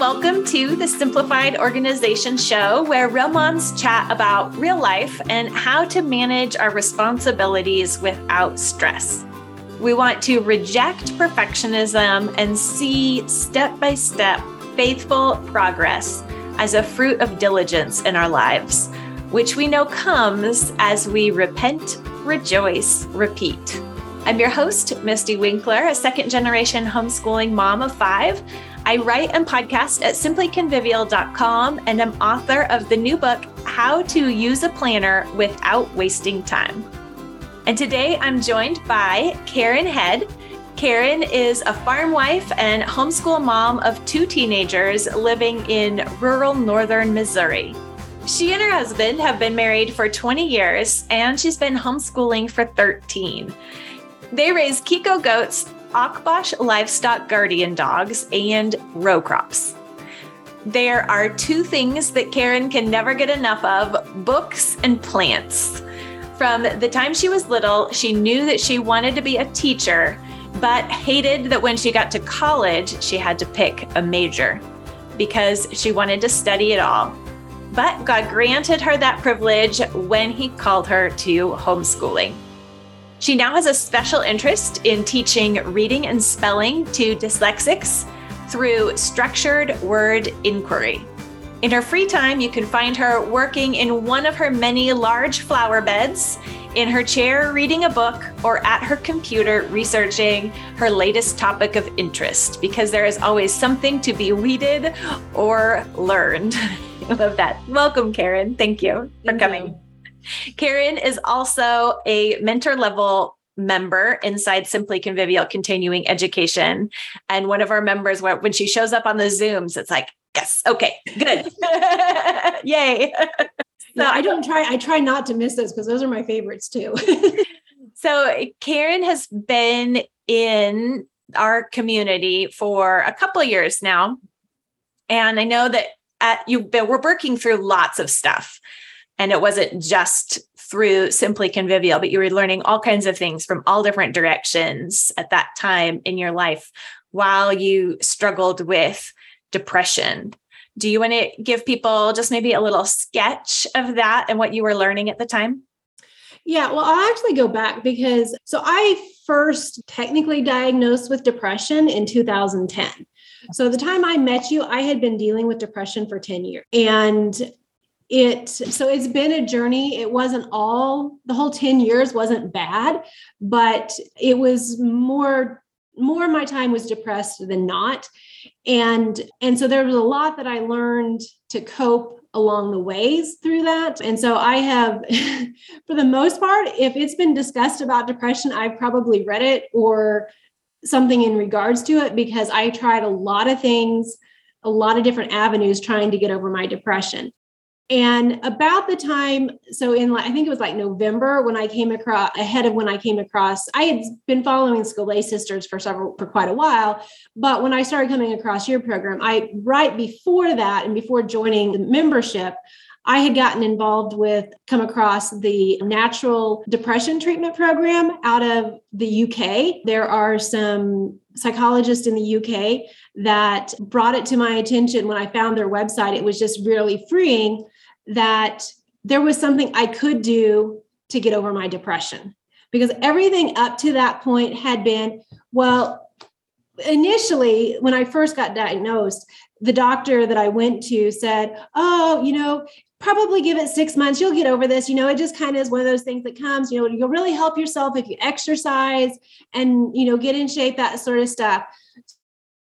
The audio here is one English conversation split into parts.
welcome to the Simplified Organization Show, where real moms chat about real life and how to manage our responsibilities without stress. We want to reject perfectionism and see step by step faithful progress as a fruit of diligence in our lives, which we know comes as we repent, rejoice, repeat. I'm your host, Mystie Winckler, a second generation homeschooling mom of five I write and podcast at simplyconvivial.com and I'm author of the new book, How to Use a Planner Without Wasting Time. And today I'm joined by Karen Head. Karen is a farm wife and homeschool mom of two teenagers living in rural northern Missouri. She and her husband have been married for 20 years and she's been homeschooling for 13. They raise Kiko goats Akbash livestock guardian dogs, and row crops. There are two things that Karen can never get enough of books and plants. From the time she was little, she knew that she wanted to be a teacher, but hated that when she got to college, she had to pick a major because she wanted to study it all. But God granted her that privilege when He called her to homeschooling. She now has a special interest in teaching reading and spelling to dyslexics through structured word inquiry. In her free time, you can find her working in one of her many large flower beds, in her chair reading a book, or at her computer researching her latest topic of interest because there is always something to be weeded or learned. I love that. Welcome, Karen. Thank you for Thank coming. You. Karen is also a mentor level member inside Simply Convivial Continuing Education. And one of our members, when she shows up on the Zooms, it's like, yes, okay, good. Yay. So I don't try, I try not to miss those because those are my favorites too. so Karen has been in our community for a couple of years now. And I know that at, you've been, we're working through lots of stuff. And it wasn't just through Simply Convivial, but you were learning all kinds of things from all different directions at that time in your life while you struggled with depression. Do you want to give people just maybe a little sketch of that and what you were learning at the time? Yeah, well, I'll actually go back because so I first technically diagnosed with depression in 2010. So the time I met you, I had been dealing with depression for 10 years. And it so it's been a journey. It wasn't all the whole 10 years wasn't bad but it was more more my time was depressed than not. And and so there was a lot that i learned to cope along the ways through that. And so i have for the most part if it's been discussed about depression i've probably read it or something in regards to it because i tried a lot of things a lot of different avenues trying to get over my depression and about the time, so in I think it was like November when I came across ahead of when I came across, I had been following Scholé Sisters for several for quite a while. But when I started coming across your program, I right before that and before joining the membership, I had gotten involved with, come across the natural depression treatment program out of the UK. There are some psychologists in the UK that brought it to my attention when I found their website. It was just really freeing that there was something I could do to get over my depression because everything up to that point had been, well, initially, when I first got diagnosed, the doctor that I went to said, Oh, you know, probably give it six months. You'll get over this. You know, it just kind of is one of those things that comes, you know, you'll really help yourself if you exercise and, you know, get in shape, that sort of stuff.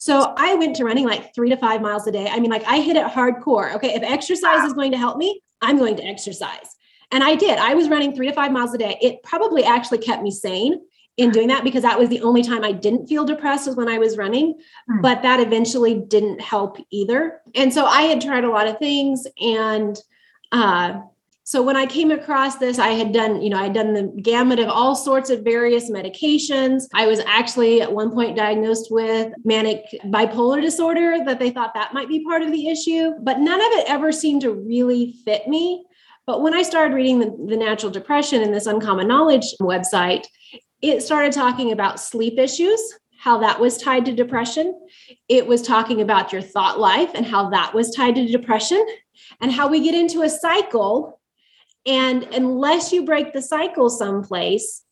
So I went to running like three to five miles a day. I mean, like I hit it hardcore. Okay, if exercise is going to help me, I'm going to exercise. And I did. I was running three to five miles a day. It probably actually kept me sane in doing that because that was the only time I didn't feel depressed was when I was running. Hmm. But that eventually didn't help either. And so I had tried a lot of things and uh, so when I came across this, I had done, you know, I had done the gamut of all sorts of various medications. I was actually at one point diagnosed with manic bipolar disorder that they thought that might be part of the issue, but none of it ever seemed to really fit me. But when I started reading the, the natural depression in this uncommon knowledge website, it started talking about sleep issues how that was tied to depression. It was talking about your thought life and how that was tied to depression, and how we get into a cycle. And unless you break the cycle someplace,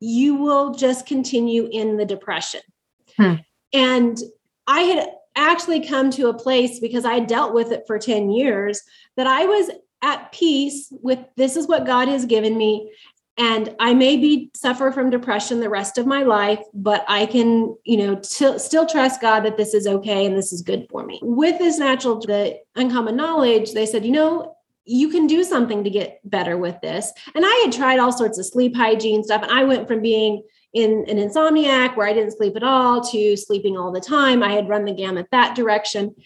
you will just continue in the depression. Hmm. And I had actually come to a place because I dealt with it for 10 years that I was at peace with this is what God has given me and I may be suffer from depression the rest of my life but I can you know t- still trust God that this is okay and this is good for me. With this natural the uncommon knowledge they said you know you can do something to get better with this. And I had tried all sorts of sleep hygiene stuff and I went from being in an insomniac where I didn't sleep at all to sleeping all the time. I had run the gamut that direction.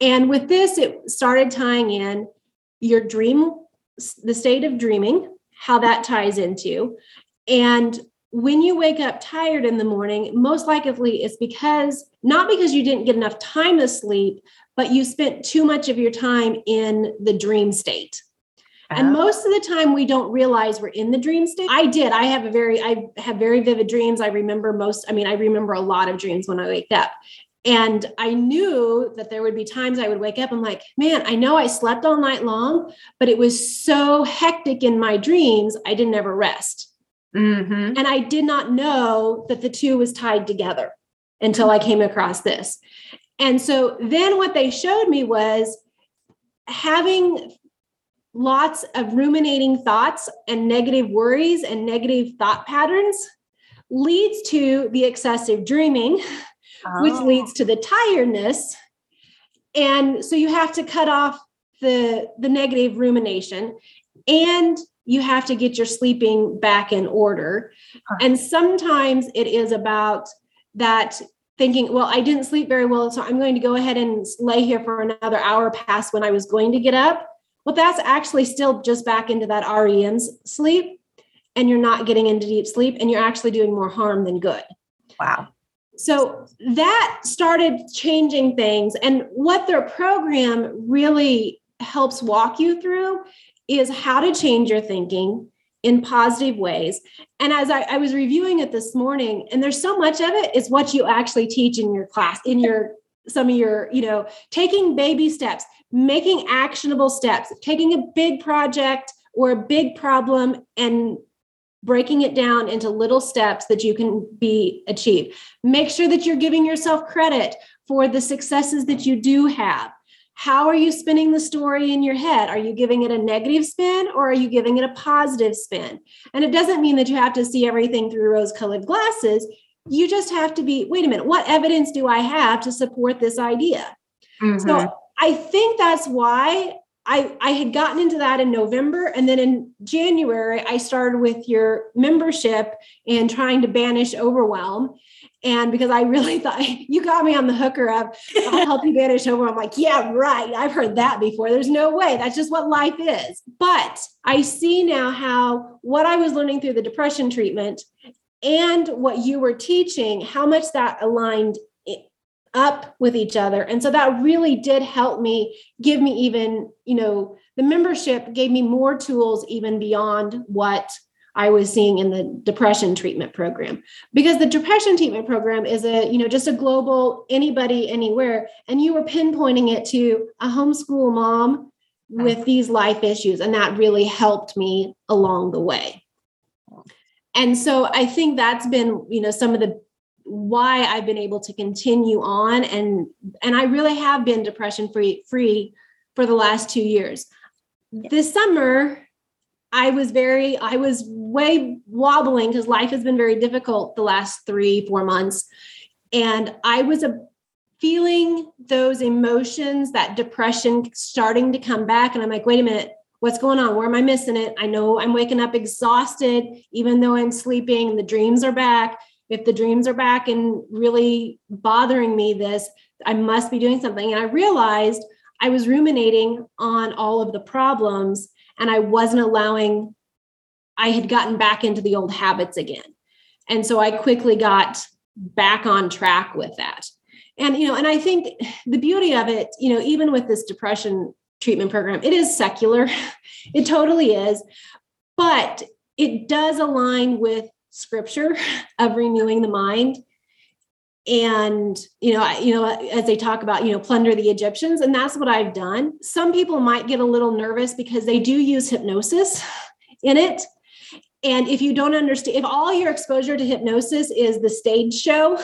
And with this, it started tying in your dream, the state of dreaming, how that ties into. And when you wake up tired in the morning, most likely it's because not because you didn't get enough time to sleep, but you spent too much of your time in the dream state. And uh-huh. most of the time we don't realize we're in the dream state. I did. I have a very I have very vivid dreams. I remember most I mean I remember a lot of dreams when I wake up. And I knew that there would be times I would wake up. I'm like, man, I know I slept all night long, but it was so hectic in my dreams, I didn't ever rest. Mm-hmm. And I did not know that the two was tied together until I came across this. And so then what they showed me was having lots of ruminating thoughts and negative worries and negative thought patterns leads to the excessive dreaming, oh. which leads to the tiredness. And so you have to cut off the, the negative rumination and you have to get your sleeping back in order. And sometimes it is about that thinking, well, I didn't sleep very well, so I'm going to go ahead and lay here for another hour past when I was going to get up well, that's actually still just back into that REM's sleep, and you're not getting into deep sleep, and you're actually doing more harm than good. Wow. So that started changing things. And what their program really helps walk you through is how to change your thinking in positive ways. And as I, I was reviewing it this morning, and there's so much of it is what you actually teach in your class, in your some of your, you know, taking baby steps, making actionable steps, taking a big project or a big problem and breaking it down into little steps that you can be achieved. Make sure that you're giving yourself credit for the successes that you do have. How are you spinning the story in your head? Are you giving it a negative spin or are you giving it a positive spin? And it doesn't mean that you have to see everything through rose colored glasses. You just have to be, wait a minute, what evidence do I have to support this idea? Mm-hmm. So I think that's why I, I had gotten into that in November. And then in January, I started with your membership and trying to banish overwhelm. And because I really thought you got me on the hooker of, I'll help you banish overwhelm. I'm like, yeah, right. I've heard that before. There's no way. That's just what life is. But I see now how what I was learning through the depression treatment and what you were teaching, how much that aligned up with each other. And so that really did help me give me even, you know, the membership gave me more tools even beyond what I was seeing in the depression treatment program because the depression treatment program is a, you know, just a global anybody anywhere and you were pinpointing it to a homeschool mom with these life issues and that really helped me along the way. And so I think that's been, you know, some of the why I've been able to continue on and and I really have been depression free free for the last 2 years. This summer I was very I was way wobbling cuz life has been very difficult the last 3 4 months. And I was a feeling those emotions that depression starting to come back. And I'm like wait a minute what's going on? Where am I missing it? I know I'm waking up exhausted even though I'm sleeping the dreams are back. If the dreams are back and really bothering me this i must be doing something. And i realized i was ruminating on all of the problems and i wasn't allowing i had gotten back into the old habits again. And so i quickly got back on track with that. And you know and i think the beauty of it you know even with this depression treatment program it is secular. It totally is. But it does align with scripture of renewing the mind and you know you know as they talk about you know plunder the egyptians and that's what i've done. Some people might get a little nervous because they do use hypnosis in it. And if you don't understand if all your exposure to hypnosis is the stage show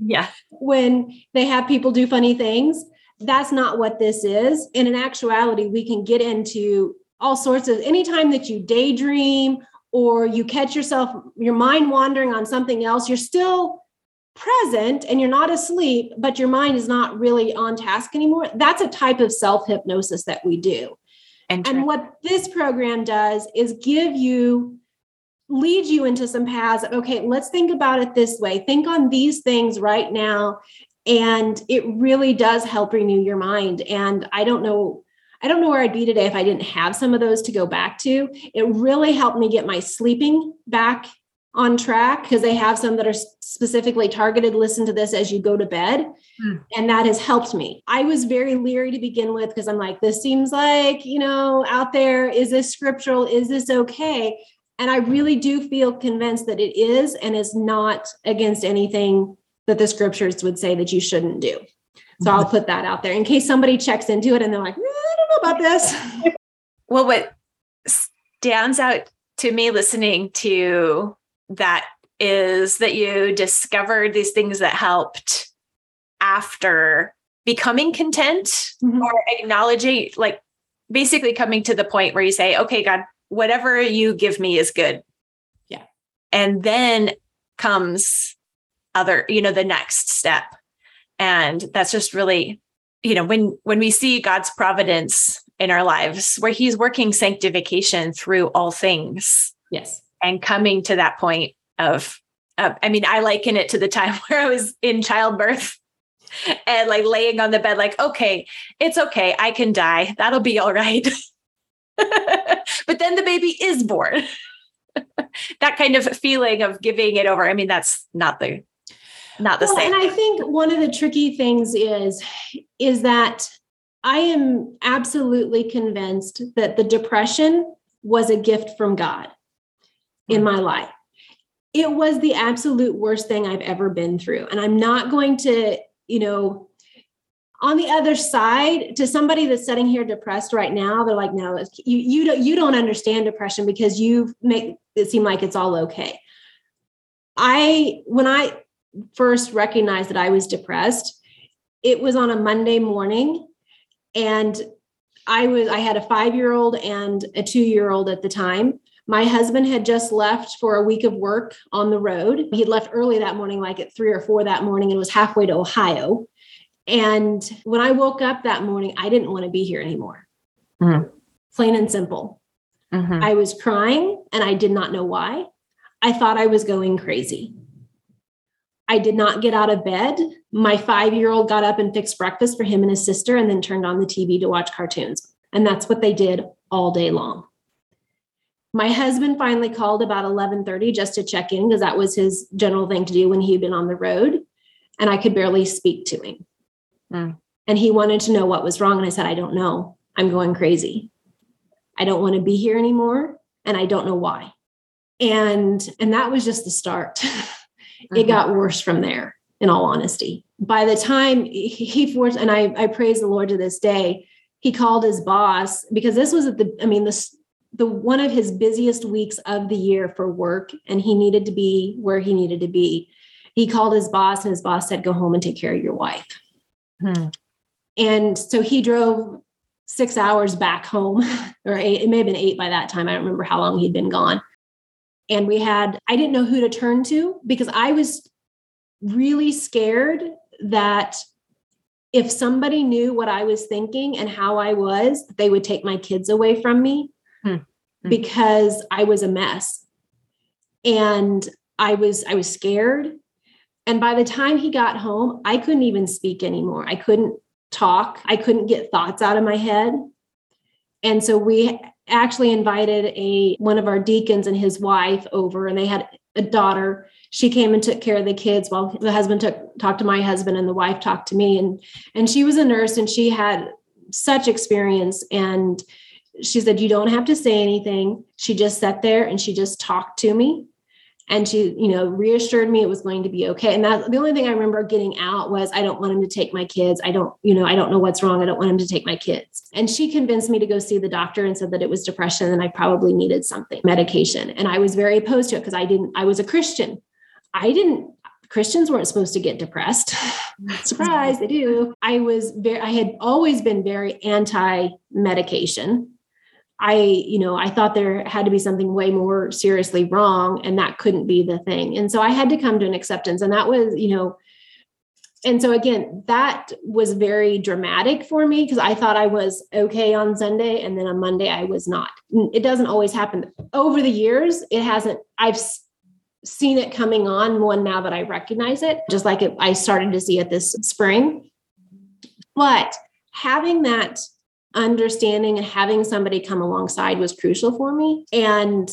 yeah. when they have people do funny things that's not what this is. And in actuality we can get into all sorts of anytime that you daydream or you catch yourself your mind wandering on something else you're still present and you're not asleep, but your mind is not really on task anymore, that's a type of self hypnosis that we do. And what this program does is give you, lead you into some paths of, okay, let's think about it this way. Think on these things right now. And it really does help renew your mind. And I don't know. I don't know where I'd be today if I didn't have some of those to go back to. It really helped me get my sleeping back on track because they have some that are specifically targeted listen to this as you go to bed. Mm. and that has helped me. I was very leery to begin with because i'm like this seems like you know out there is this scriptural? Is this okay? And i really do feel convinced that it is and is not against anything that the scriptures would say that you shouldn't do. So i'll put that out there in case somebody checks into it and they're like eh, i don't know about this. Well what stands out to me listening to that is that you discovered these things that helped after becoming content mm-hmm. or acknowledging like basically coming to the point where you say okay god whatever you give me is good. Yeah. And then comes other you know the next step. And that's just really you know when when we see god's providence in our lives where he's working sanctification through all things yes and coming to that point of uh, i mean i liken it to the time where i was in childbirth and like laying on the bed like okay it's okay i can die that'll be all right. But then the baby is born. That kind of feeling of giving it over i mean that's not the not the well, same. and i think one of the tricky things is is that i am absolutely convinced that the depression was a gift from god in mm. my life. It was the absolute worst thing I've ever been through. And I'm not going to, you know, on the other side to somebody that's sitting here depressed right now they're like no you you don't you don't understand depression because you make it seem like it's all okay i when i first recognized that i was depressed it was on a monday morning and i was i had a 5 year old and a 2 year old at the time my husband had just left for a week of work on the road. He'd left early that morning, like at three or four that morning, and was halfway to Ohio. And when I woke up that morning, I didn't want to be here anymore. Mm-hmm. Plain and simple. Mm-hmm. I was crying and I did not know why. I thought I was going crazy. I did not get out of bed. My five year old got up and fixed breakfast for him and his sister and then turned on the TV to watch cartoons. And that's what they did all day long my husband finally called about 11:30 just to check in because that was his general thing to do when he'd been on the road and I could barely speak to him. Mm. And he wanted to know what was wrong and I said I don't know. I'm going crazy. I don't want to be here anymore and I don't know why. And and that was just the start. mm-hmm. It got worse from there in all honesty. By the time he forced and I I praise the Lord to this day, he called his boss because this was at the I mean this the one of his busiest weeks of the year for work and he needed to be where he needed to be. He called his boss and his boss said go home and take care of your wife. Hmm. and so he drove six hours back home or eight it may have been eight by that time. I don't remember how long he'd been gone. And we had i didn't know who to turn to because i was really scared that if somebody knew what i was thinking and how i was they would take my kids away from me mm-hmm. because I was a mess. And I was I was scared. And by the time he got home, I couldn't even speak anymore. I couldn't talk. I couldn't get thoughts out of my head. And so we actually invited a one of our deacons and his wife over and they had a daughter she came and took care of the kids while the husband took talked to my husband and the wife talked to me and and she was a nurse and she had such experience and she said, You don't have to say anything. She just sat there and she just talked to me. and she you know reassured me it was going to be okay and that the only thing i remember getting out was i don't want him to take my kids i don't you know i don't know what's wrong i don't want him to take my kids and she convinced me to go see the doctor and said that it was depression and i probably needed something medication and i was very opposed to it because i didn't i was a christian i didn't Christians weren't supposed to get depressed. Surprise, they do. I was very, I had always been very anti medication. I, you know, I thought there had to be something way more seriously wrong, and that couldn't be the thing. And so I had to come to an acceptance. And that was, you know, and so again, that was very dramatic for me because I thought I was okay on Sunday and then on Monday I was not. It doesn't always happen. Over the years, it hasn't, I've seen it coming on one now that I recognize it, just like it, I started to see it this spring. But having that understanding and having somebody come alongside was crucial for me. And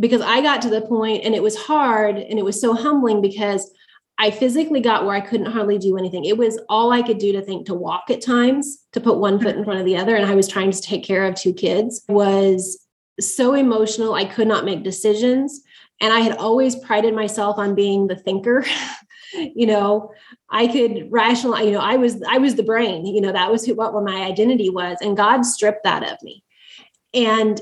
because I got to the point and it was hard and it was so humbling because I physically got where I couldn't hardly do anything. It was all I could do to think to walk at times, to put one foot in front of the other. And I was trying to take care of two kids, was so emotional. I could not make decisions. And I had always prided myself on being the thinker. you know, I could rationalize, you know, I was I was the brain, you know, that was who, what my identity was. And God stripped that of me. And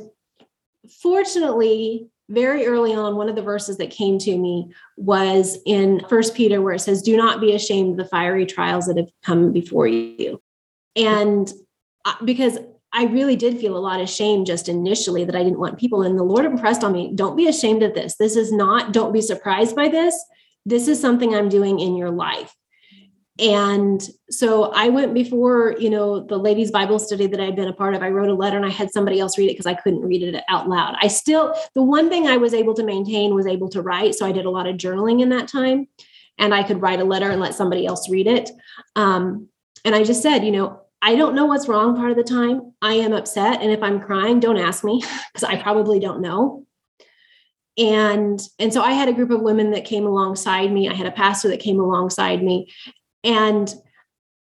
fortunately, very early on, one of the verses that came to me was in First Peter, where it says, Do not be ashamed of the fiery trials that have come before you. And uh, because I really did feel a lot of shame just initially that I didn't want people. And the Lord impressed on me, don't be ashamed of this. This is not, don't be surprised by this. This is something I'm doing in your life. And so I went before, you know, the ladies' Bible study that I'd been a part of. I wrote a letter and I had somebody else read it because I couldn't read it out loud. I still, the one thing I was able to maintain was able to write. So I did a lot of journaling in that time and I could write a letter and let somebody else read it. Um, and I just said, you know, I don't know what's wrong part of the time. I am upset. And if I'm crying, don't ask me because I probably don't know. And and so I had a group of women that came alongside me. I had a pastor that came alongside me. And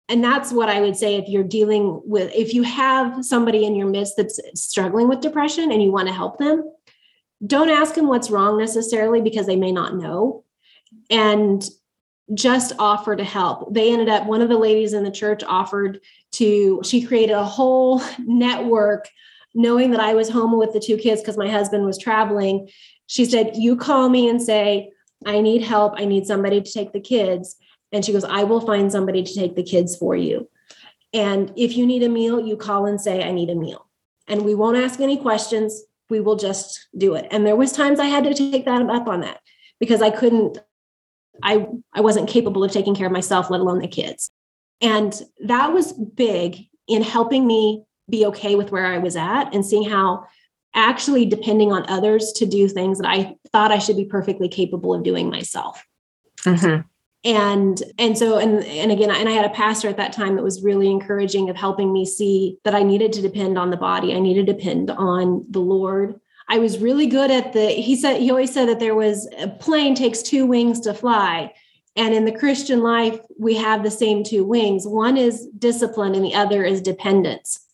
and that's what i would say if you're dealing with if you have somebody in your midst that's struggling with depression and you want to help them don't ask them what's wrong necessarily because they may not know. And just offer to help. They ended up one of the ladies in the church offered to she created a whole network knowing that i was home with the two kids because my husband was traveling she said you call me and say i need help i need somebody to take the kids and she goes, I will find somebody to take the kids for you. And if you need a meal, you call and say, I need a meal. And we won't ask any questions. We will just do it. And there was times I had to take that up on that because I couldn't, I, I wasn't capable of taking care of myself, let alone the kids. And that was big in helping me be okay with where I was at and seeing how actually depending on others to do things that I thought I should be perfectly capable of doing myself. Mm-hmm. And and so and and again and i had a pastor at that time that was really encouraging of helping me see that i needed to depend on the body. I needed to depend on the lord. I was really good at the he said he always said that there was a plane takes two wings to fly. And in the christian life we have the same two wings. One is discipline and the other is dependence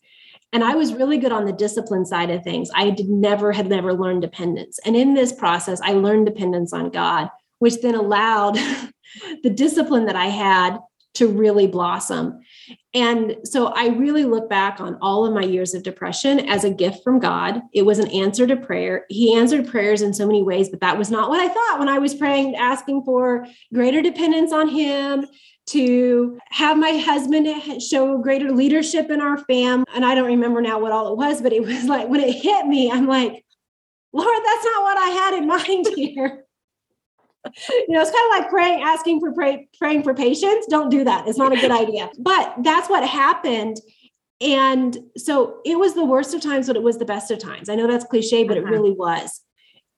and i was really good on the discipline side of things i did never had never learned dependence and in this process i learned dependence on god which then allowed the discipline that I had to really blossom. And so I really look back on all of my years of depression as a gift from God. It was an answer to prayer. He answered prayers in so many ways, but that was not what I thought when I was praying, asking for greater dependence on Him, to have my husband show greater leadership in our fam. And I don't remember now what all it was, but it was like when it hit me, I'm like, Lord, that's not what I had in mind here you know, it's kind of like praying, asking for pray, praying for patience. Don't do that. It's not a good idea. But that's what happened. And so it was the worst of times, but it was the best of times. I know that's cliche, but uh-huh. it really was.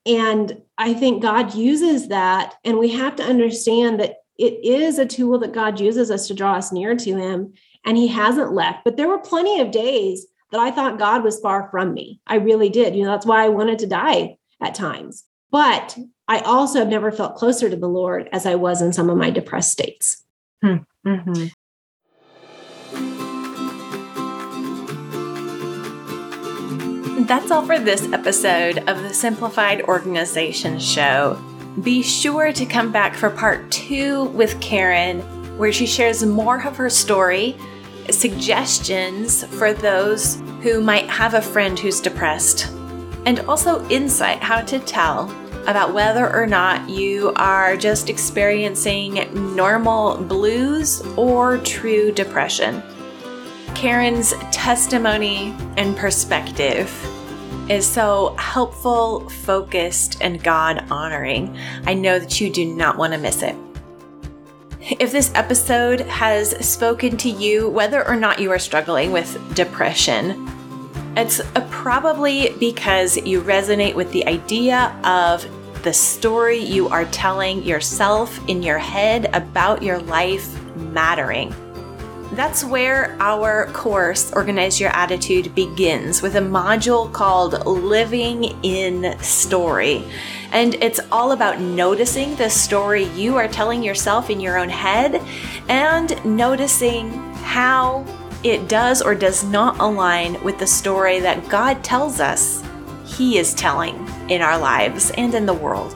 And I think God uses that. And we have to understand that it is a tool that God uses us to draw us near to Him. And He hasn't left. But there were plenty of days that I thought God was far from me. I really did. You know, that's why I wanted to die at times. But I also have never felt closer to the Lord as I was in some of my depressed states. Hmm. Mm-hmm. That's all for this episode of the Simplified Organization Show. Be sure to come back for part two with Karen, where she shares more of her story, suggestions for those who might have a friend who's depressed, and also insight how to tell about whether or not you are just experiencing normal blues or true depression. Karen's testimony and perspective is so helpful, focused, and God honoring. I know that you do not want to miss it. If this episode has spoken to you, whether or not you are struggling with depression, it's uh, probably because you resonate with the idea of the story you are telling yourself in your head about your life mattering. That's where our course, Organize Your Attitude, begins with a module called Living in Story. And it's all about noticing the story you are telling yourself in your own head and noticing how it does or does not align with the story that God tells us He is telling in our lives and in the world.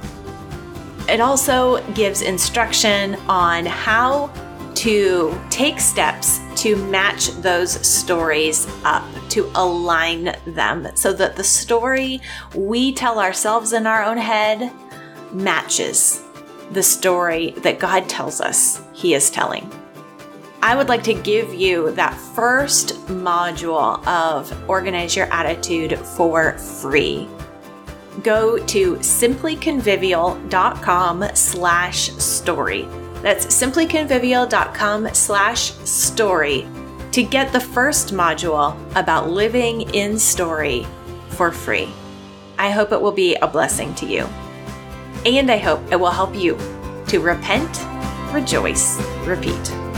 It also gives instruction on how to take steps to match those stories up, to align them so that the story we tell ourselves in our own head matches the story that God tells us He is telling. I would like to give you that first module of Organize Your Attitude for free. Go to simplyconvivial.com slash story. That's simplyconvivial.com slash story to get the first module about living in story for free. I hope it will be a blessing to you. And I hope it will help you to repent, rejoice, repeat.